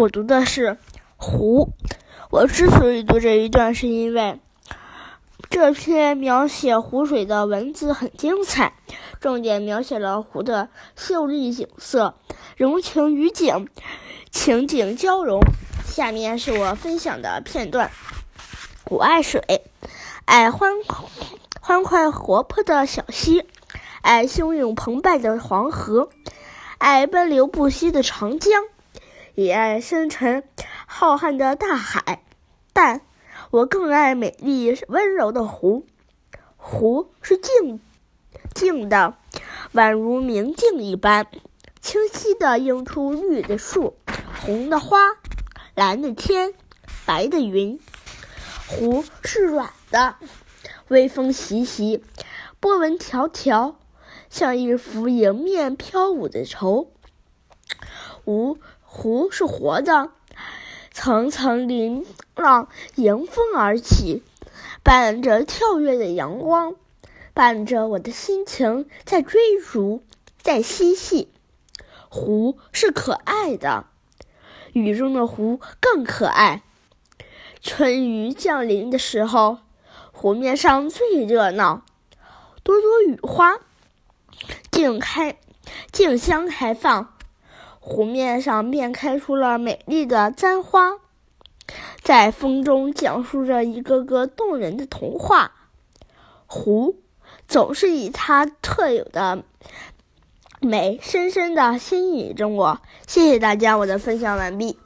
我读的是湖。我之所以读这一段，是因为这篇描写湖水的文字很精彩，重点描写了湖的秀丽景色，融情于景，情景交融。下面是我分享的片段：我爱水，爱欢欢快活泼的小溪，爱汹涌澎湃的黄河，爱奔流不息的长江。也爱深沉浩瀚的大海，但我更爱美丽温柔的湖。湖是静静的，宛如明镜一般，清晰地映出绿的树、红的花、蓝的天、白的云。湖是软的，微风习习，波纹条条，像一幅迎面飘舞的绸。湖。湖是活的，层层鳞浪迎风而起，伴着跳跃的阳光，伴着我的心情在追逐，在嬉戏。湖是可爱的，雨中的湖更可爱。春雨降临的时候，湖面上最热闹，朵朵雨花竞开，竞相开放。湖面上便开出了美丽的簪花，在风中讲述着一个个动人的童话。湖总是以它特有的美，深深的吸引着我。谢谢大家，我的分享完毕。